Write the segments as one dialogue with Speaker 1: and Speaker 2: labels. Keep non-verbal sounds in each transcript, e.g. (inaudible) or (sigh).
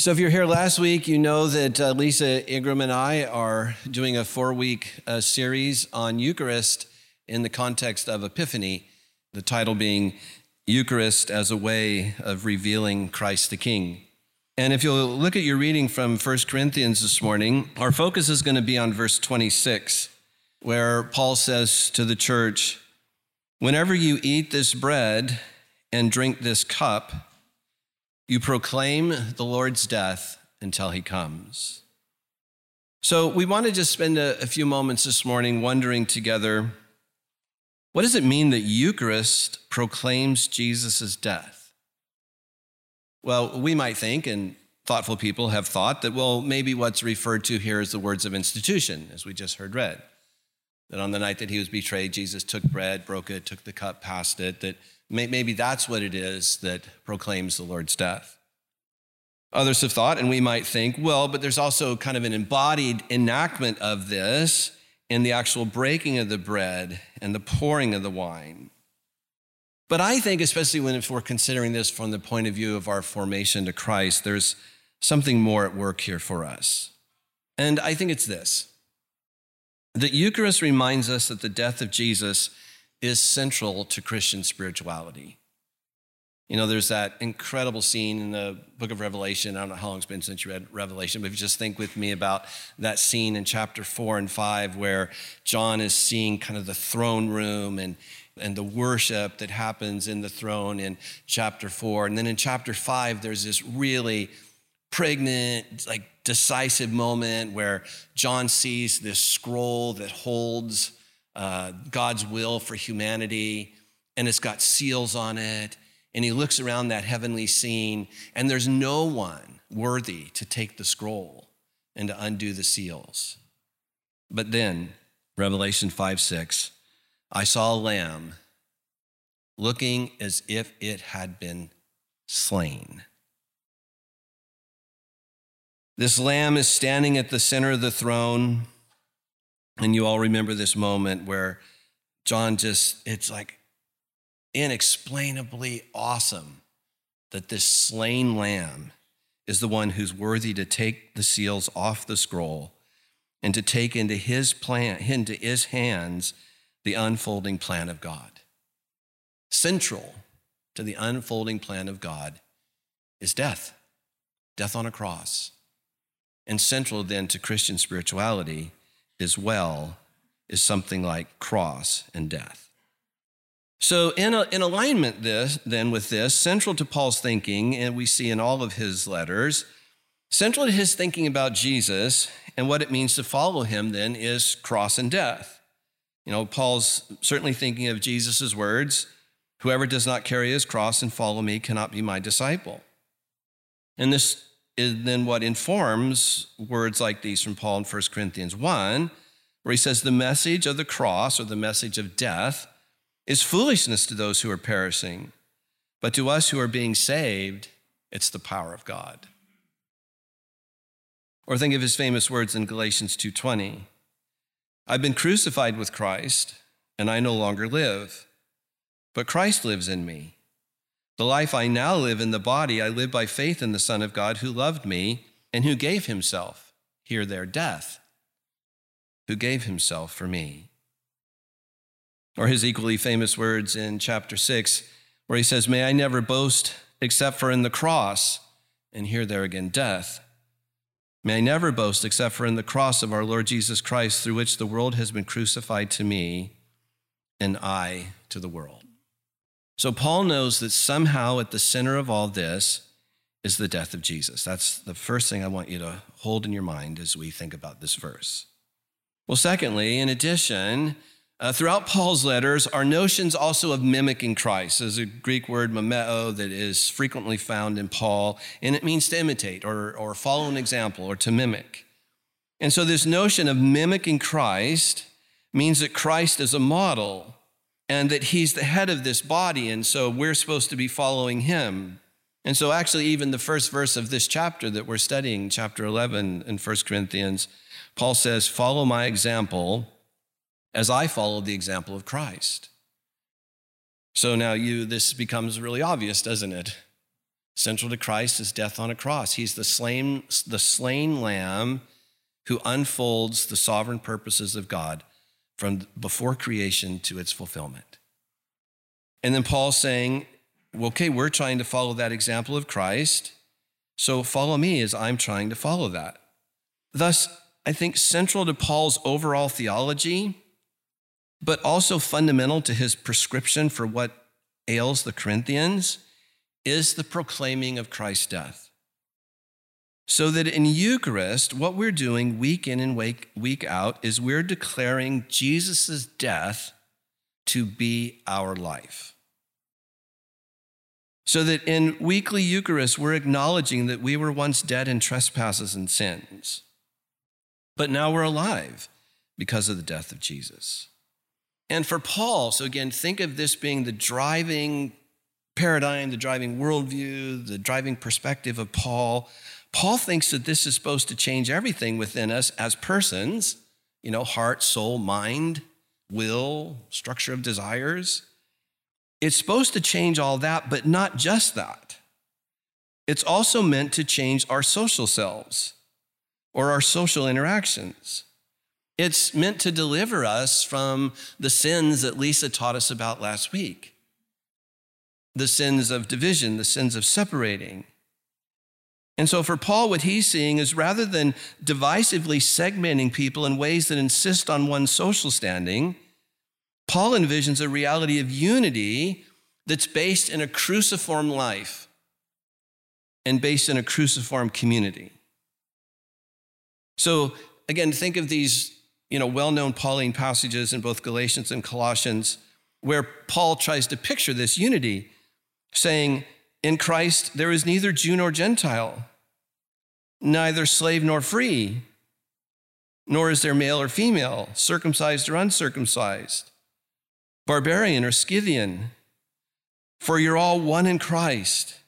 Speaker 1: So, if you're here last week, you know that uh, Lisa Ingram and I are doing a four week uh, series on Eucharist in the context of Epiphany, the title being Eucharist as a Way of Revealing Christ the King. And if you'll look at your reading from 1 Corinthians this morning, our focus is going to be on verse 26, where Paul says to the church, Whenever you eat this bread and drink this cup, you proclaim the Lord's death until he comes. So, we want to just spend a, a, few moments this morning wondering together what does it mean that Eucharist proclaims Jesus' death? Well, we might think, and thoughtful people have thought, that, well, maybe what's referred to here is the words of institution, as we just heard read. That on the night that he was betrayed, Jesus took bread, broke it, took the cup, passed it, that Maybe that's what it is that proclaims the Lord's death. Others have thought, and we might think, well, but there's also kind of an embodied enactment of this in the actual breaking of the bread and the pouring of the wine. But I think, especially when if we're considering this from the point of view of our formation to Christ, there's something more at work here for us. And I think it's this that Eucharist reminds us that the death of Jesus is central to Christian spirituality. You know, there's that incredible scene in the book of Revelation. I don't know how long it's been since you read Revelation, but if you just think with me about that scene in chapter four and five where John is seeing kind of the throne room and, and the worship that happens in the throne in chapter four. And then in chapter five, there's this really pregnant, like decisive moment where John sees this scroll that holds uh, God's will for humanity, and it's got seals on it. And he looks around that heavenly scene, and there's no one worthy to take the scroll and to undo the seals. But then, Revelation 5 6, I saw a lamb looking as if it had been slain. This lamb is standing at the center of the throne. And you all remember this moment where John just, it's like inexplainably awesome that this slain lamb is the one who's worthy to take the seals off the scroll and to take into his plan, into his hands, the unfolding plan of God. Central to the unfolding plan of God is death, death on a cross. And central then to Christian spirituality as well is something like cross and death. So, in, a, in alignment this, then with this, central to Paul's thinking, and we see in all of his letters, central to his thinking about Jesus and what it means to follow him then is cross and death. You know, Paul's certainly thinking of Jesus' words Whoever does not carry his cross and follow me cannot be my disciple. And this is then what informs words like these from Paul in 1 Corinthians 1, where he says, The message of the cross or the message of death is foolishness to those who are perishing, but to us who are being saved, it's the power of God. Or think of his famous words in Galatians 2:20. I've been crucified with Christ, and I no longer live, but Christ lives in me. The life I now live in the body, I live by faith in the Son of God who loved me and who gave himself, here, their death, who gave himself for me. Or his equally famous words in chapter 6, where he says, May I never boast except for in the cross, and here, there again, death. May I never boast except for in the cross of our Lord Jesus Christ, through which the world has been crucified to me, and I to the world. So Paul knows that somehow at the center of all this is the death of Jesus. That's the first thing I want you to hold in your mind as we think about this verse. Well, secondly, in addition, uh, throughout Paul's letters are notions also of mimicking Christ. There's a Greek word, memeo, that is frequently found in Paul, and it means to imitate or, or follow an example or to mimic. And so, this notion of mimicking Christ means that Christ is a model and that he's the head of this body, and so we're supposed to be following him. And so, actually, even the first verse of this chapter that we're studying, chapter 11 in 1 Corinthians, Paul says, Follow my example as I follow the example of Christ. So now you, this becomes really obvious, doesn't it? Central to Christ is death on a cross. He's the slain, the slain lamb who unfolds the sovereign purposes of God from before creation to its fulfillment. And then Paul's saying, well, okay, we're trying to follow that example of Christ. So follow me as I'm trying to follow that. Thus, I think central to Paul's overall theology, but also fundamental to his prescription for what ails the Corinthians, is the proclaiming of Christ's death. So that in Eucharist, what we're doing week in and week, week out is we're declaring Jesus' death to be our life. So that in weekly Eucharist, we're acknowledging that we were once dead in trespasses and sins, but now we're alive because of the death of Jesus. And for Paul, so again, think of this being the driving paradigm, the driving worldview, the driving perspective of Paul. Paul thinks that this is supposed to change everything within us as persons, you know, heart, soul, mind, will, structure of desires. It's supposed to change all that, but not just that. It's also meant to change our social selves or our social interactions. It's meant to deliver us from the sins that Lisa taught us about last week the sins of division, the sins of separating. And so for Paul, what he's seeing is rather than divisively segmenting people in ways that insist on one social standing, Paul envisions a reality of unity that's based in a cruciform life and based in a cruciform community. So again, think of these, you know, well-known Pauline passages in both Galatians and Colossians where Paul tries to picture this unity, saying, In Christ there is neither Jew nor Gentile, neither slave nor free, nor is there male or female, circumcised or uncircumcised barbarian or Scythian, for you're all one in Christ.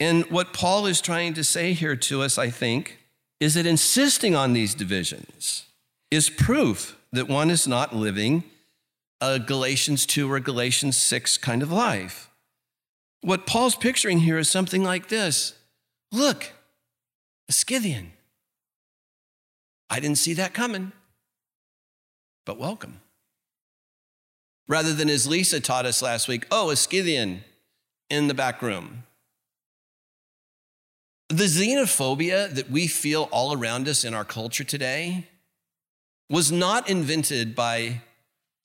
Speaker 1: And what Paul is trying to say here to us, I think, is that insisting on these divisions is proof that one is not living a Galatians 2 or Galatians 6 kind of life. What Paul's picturing here is something like this Look, a Scythian. I didn't see that coming, but welcome rather than as Lisa taught us last week, oh, a Scythian in the back room. The xenophobia that we feel all around us in our culture today was not invented by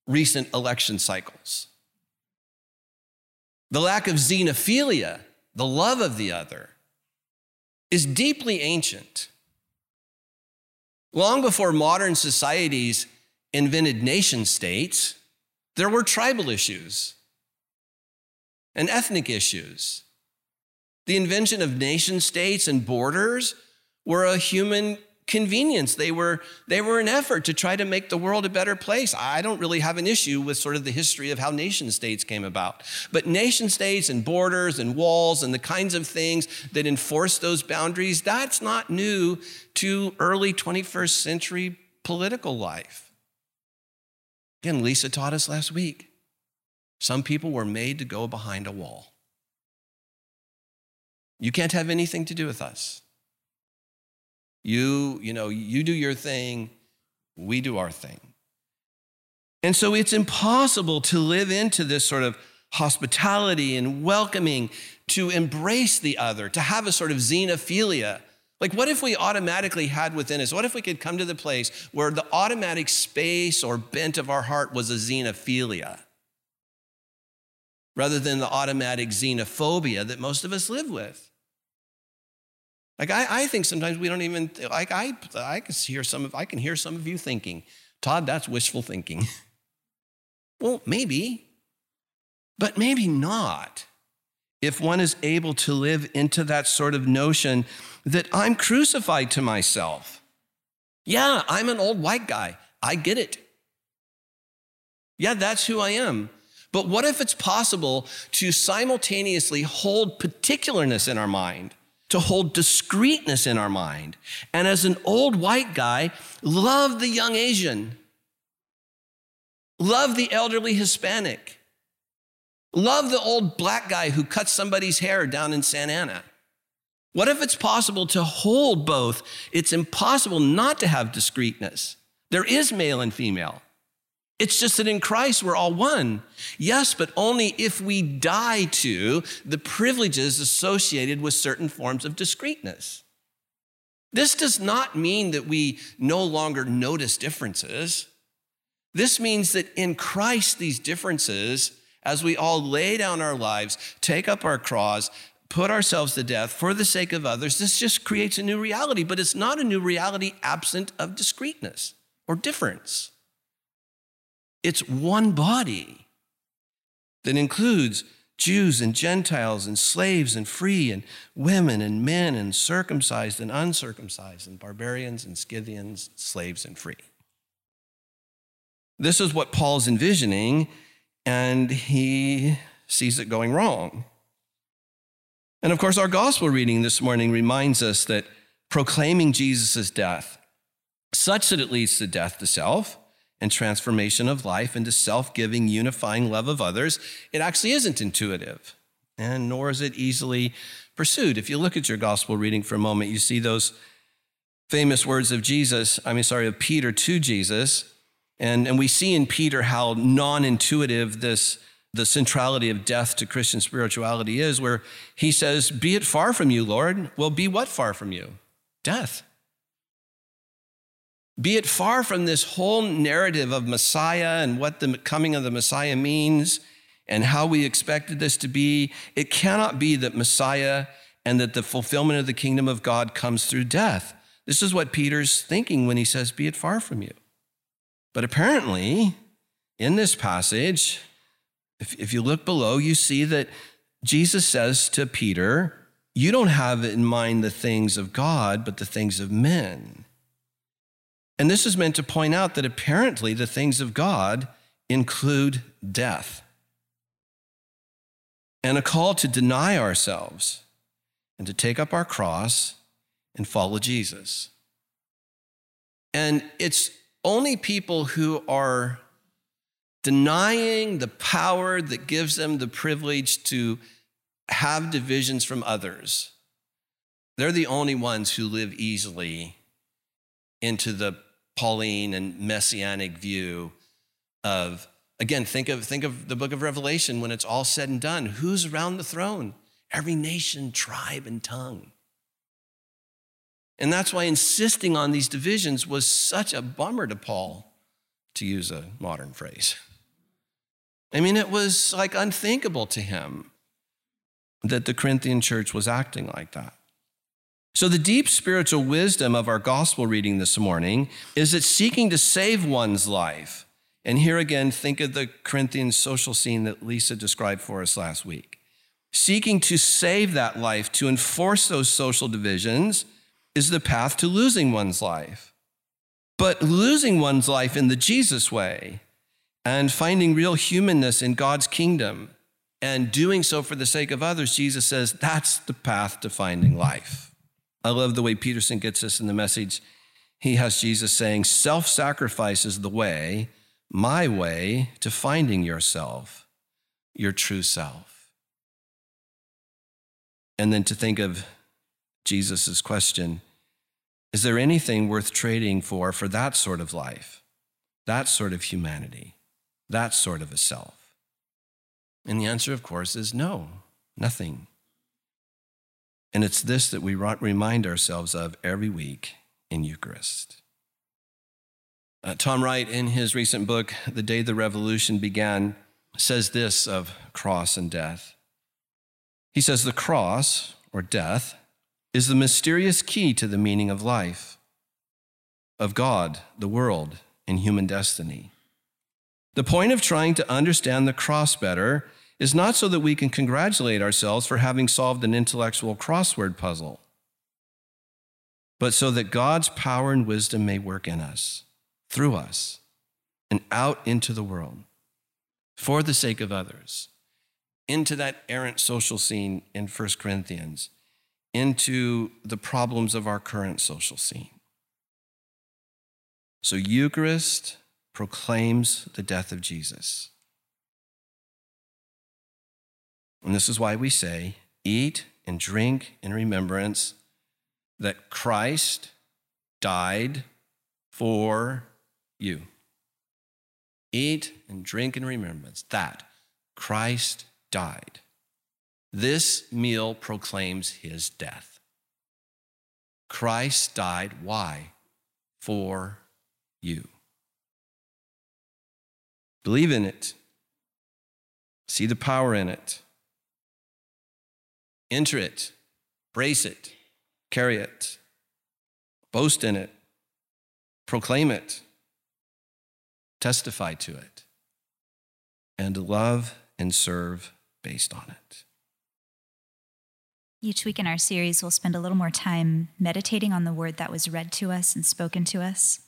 Speaker 1: recent election cycles. The lack of xenophilia, the love of the other, is deeply ancient. Long before modern societies invented nation states, there were tribal issues and ethnic issues. The invention of nation states and borders were a human convenience. They were, they were an effort to try to make the world a better place. I don't really have an issue with sort of the history of how nation states came about. But nation states and borders and walls and the kinds of things that enforce those boundaries, that's not new to early 21st century political life. Again, Lisa taught us last week. Some people were made to go behind a wall. You can't have anything to do with us. You, you know, you do your thing, we do our thing. And so it's impossible to live into this sort of hospitality and welcoming, to embrace the other, to have a sort of xenophilia like, what if we automatically had within us? What if we could come to the place where the automatic space or bent of our heart was a xenophilia rather than the automatic xenophobia that most of us live with? Like, I, I think sometimes we don't even, like, I, I, can hear some of, I can hear some of you thinking, Todd, that's wishful thinking. (laughs) well, maybe, but maybe not if one is able to live into that sort of notion that I'm crucified to myself. Yeah, I'm an old white guy. I get it. Yeah, that's who I am. But what if it's possible to simultaneously hold particularness in our mind, to hold discreteness in our mind, and as an old white guy, love the young Asian, love the elderly Hispanic, Love the old black guy who cuts somebody's hair down in Santa Ana. What if it's possible to hold both? It's impossible not to have discreteness. There is male and female. It's just that in Christ we're all one. Yes, but only if we die to the privileges associated with certain forms of discreteness. This does not mean that we no longer notice differences. This means that in Christ, these differences, as we all lay down our lives, take up our cross, put ourselves to death for the sake of others, this just creates a new reality, but it's not a new reality absent of discreteness or difference. It's one body that includes Jews and Gentiles and slaves and free and women and men and circumcised and uncircumcised and barbarians and Scythians, slaves and free. This is what Paul's envisioning, and he sees it going wrong. And of course, our gospel reading this morning reminds us that proclaiming Jesus' death, such that it leads to death to self and transformation of life into self giving, unifying love of others, it actually isn't intuitive, and nor is it easily pursued. If you look at your gospel reading for a moment, you see those famous words of Jesus, I mean, sorry, of Peter to Jesus. And, and we see in Peter how non intuitive this the centrality of death to Christian spirituality is, where he says, Be it far from you, Lord. Well, be what far from you? Death. Be it far from this whole narrative of Messiah and what the coming of the Messiah means and how we expected this to be. It cannot be that Messiah and that the fulfillment of the kingdom of God comes through death. This is what Peter's thinking when he says, Be it far from you. But apparently, in this passage, if, if you look below, you see that Jesus says to Peter, You don't have in mind the things of God, but the things of men. And this is meant to point out that apparently the things of God include death and a call to deny ourselves and to take up our cross and follow Jesus. And it's only people who are denying the power that gives them the privilege to have divisions from others. They're the only ones who live easily into the Pauline and messianic view of, again, think of, think of the book of Revelation when it's all said and done. Who's around the throne? Every nation, tribe, and tongue. And that's why insisting on these divisions was such a bummer to Paul, to use a modern phrase. I mean, it was like unthinkable to him that the Corinthian church was acting like that. So, the deep spiritual wisdom of our gospel reading this morning is that seeking to save one's life, and here again, think of the Corinthian social scene that Lisa described for us last week. Seeking to save that life, to enforce those social divisions, is the path to losing one's life. But losing one's life in the Jesus way and finding real humanness in God's kingdom and doing so for the sake of others, Jesus says that's the path to finding life. I love the way Peterson gets this in the message. He has Jesus saying, Self sacrifice is the way, my way to finding yourself, your true self. And then to think of Jesus' question Is there anything worth trading for for that sort of life, that sort of humanity? that sort of a self? And the answer, of course, is no, nothing. And it's this that we remind ourselves of every week in Eucharist. Uh, Tom Wright, in his recent book, The Day the Revolution Began, says this of cross and death. He says, The cross, or death, is the mysterious key to the meaning of life, of God, the world, and human destiny. The point of trying to understand the cross better is not so that we can congratulate ourselves for having solved an intellectual crossword puzzle, but so that God's power and wisdom may work in us, through us, and out into the world for the sake of others, into that errant social scene in 1 Corinthians, into the problems of our current social scene. So, Eucharist proclaims the death of Jesus. And this is why we say, Eat and drink in remembrance that Christ died for you. Eat and drink in remembrance that Christ died. This meal proclaims his death. Christ died. Why? For you. Believe in it. See the power in it. Enter it. Brace it. Carry it. Boast in it. Proclaim it. Testify to it. And love and serve based on it.
Speaker 2: Each week in our series, we'll spend a little more time meditating on the word that was read to us and spoken to us.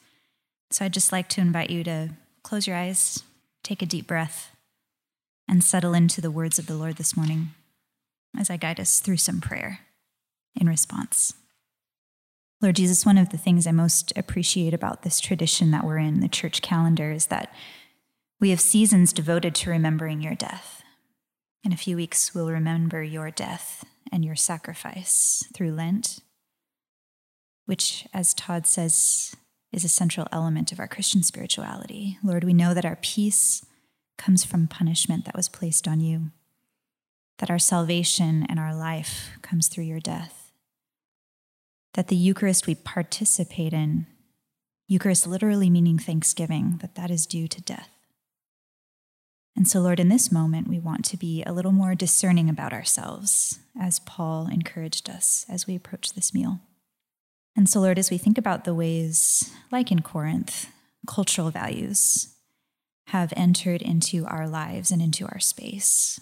Speaker 2: So I'd just like to invite you to close your eyes, take a deep breath, and settle into the words of the Lord this morning as I guide us through some prayer in response. Lord Jesus, one of the things I most appreciate about this tradition that we're in, the church calendar, is that we have seasons devoted to remembering your death. In a few weeks, we'll remember your death and your sacrifice through Lent, which, as Todd says, is a central element of our Christian spirituality. Lord, we know that our peace comes from punishment that was placed on you, that our salvation and our life comes through your death, that the Eucharist we participate in, Eucharist literally meaning thanksgiving, that that is due to death. And so, Lord, in this moment, we want to be a little more discerning about ourselves, as Paul encouraged us as we approach this meal. And so, Lord, as we think about the ways, like in Corinth, cultural values have entered into our lives and into our space,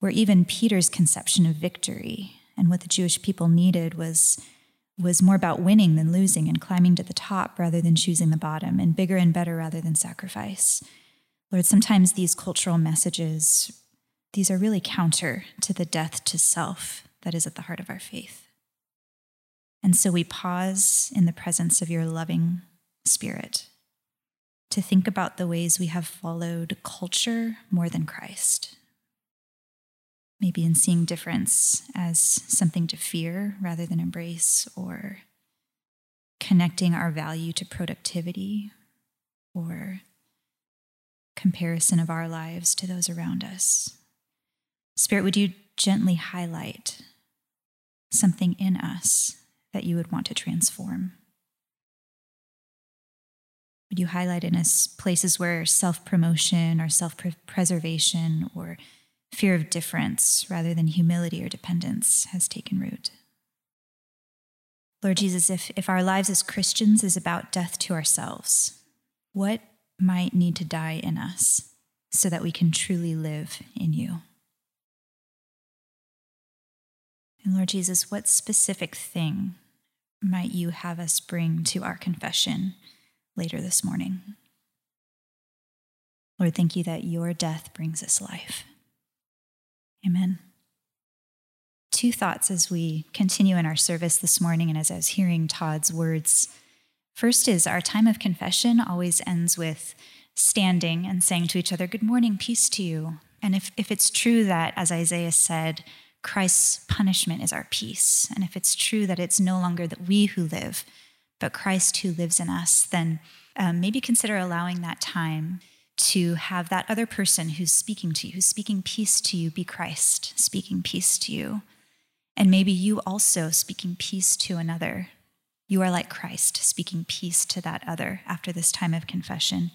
Speaker 2: where even Peter's conception of victory and what the Jewish people needed was, was more about winning than losing and climbing to the top rather than choosing the bottom, and bigger and better rather than sacrifice. Lord, sometimes these cultural messages, these are really counter to the death to self that is at the heart of our faith. And so we pause in the presence of your loving spirit to think about the ways we have followed culture more than Christ. Maybe in seeing difference as something to fear rather than embrace, or connecting our value to productivity, or comparison of our lives to those around us. Spirit, would you gently highlight something in us that you would want to transform? Would you highlight in us places where self promotion or self preservation or fear of difference rather than humility or dependence has taken root? Lord Jesus, if, if our lives as Christians is about death to ourselves, what might need to die in us so that we can truly live in you. And Lord Jesus, what specific thing might you have us bring to our confession later this morning? Lord, thank you that your death brings us life. Amen. Two thoughts as we continue in our service this morning, and as I was hearing Todd's words First is our time of confession always ends with standing and saying to each other, Good morning, peace to you. And if, if it's true that, as Isaiah said, Christ's punishment is our peace, and if it's true that it's no longer that we who live, but Christ who lives in us, then um, maybe consider allowing that time to have that other person who's speaking to you, who's speaking peace to you, be Christ speaking peace to you. And maybe you also speaking peace to another you are like Christ, speaking peace to that other after this time of confession.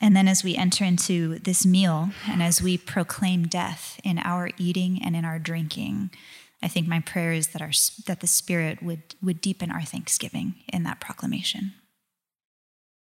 Speaker 2: And then, as we enter into this meal and as we proclaim death in our eating and in our drinking, I think my prayer is that, our, that the Spirit would, would deepen our thanksgiving in that proclamation.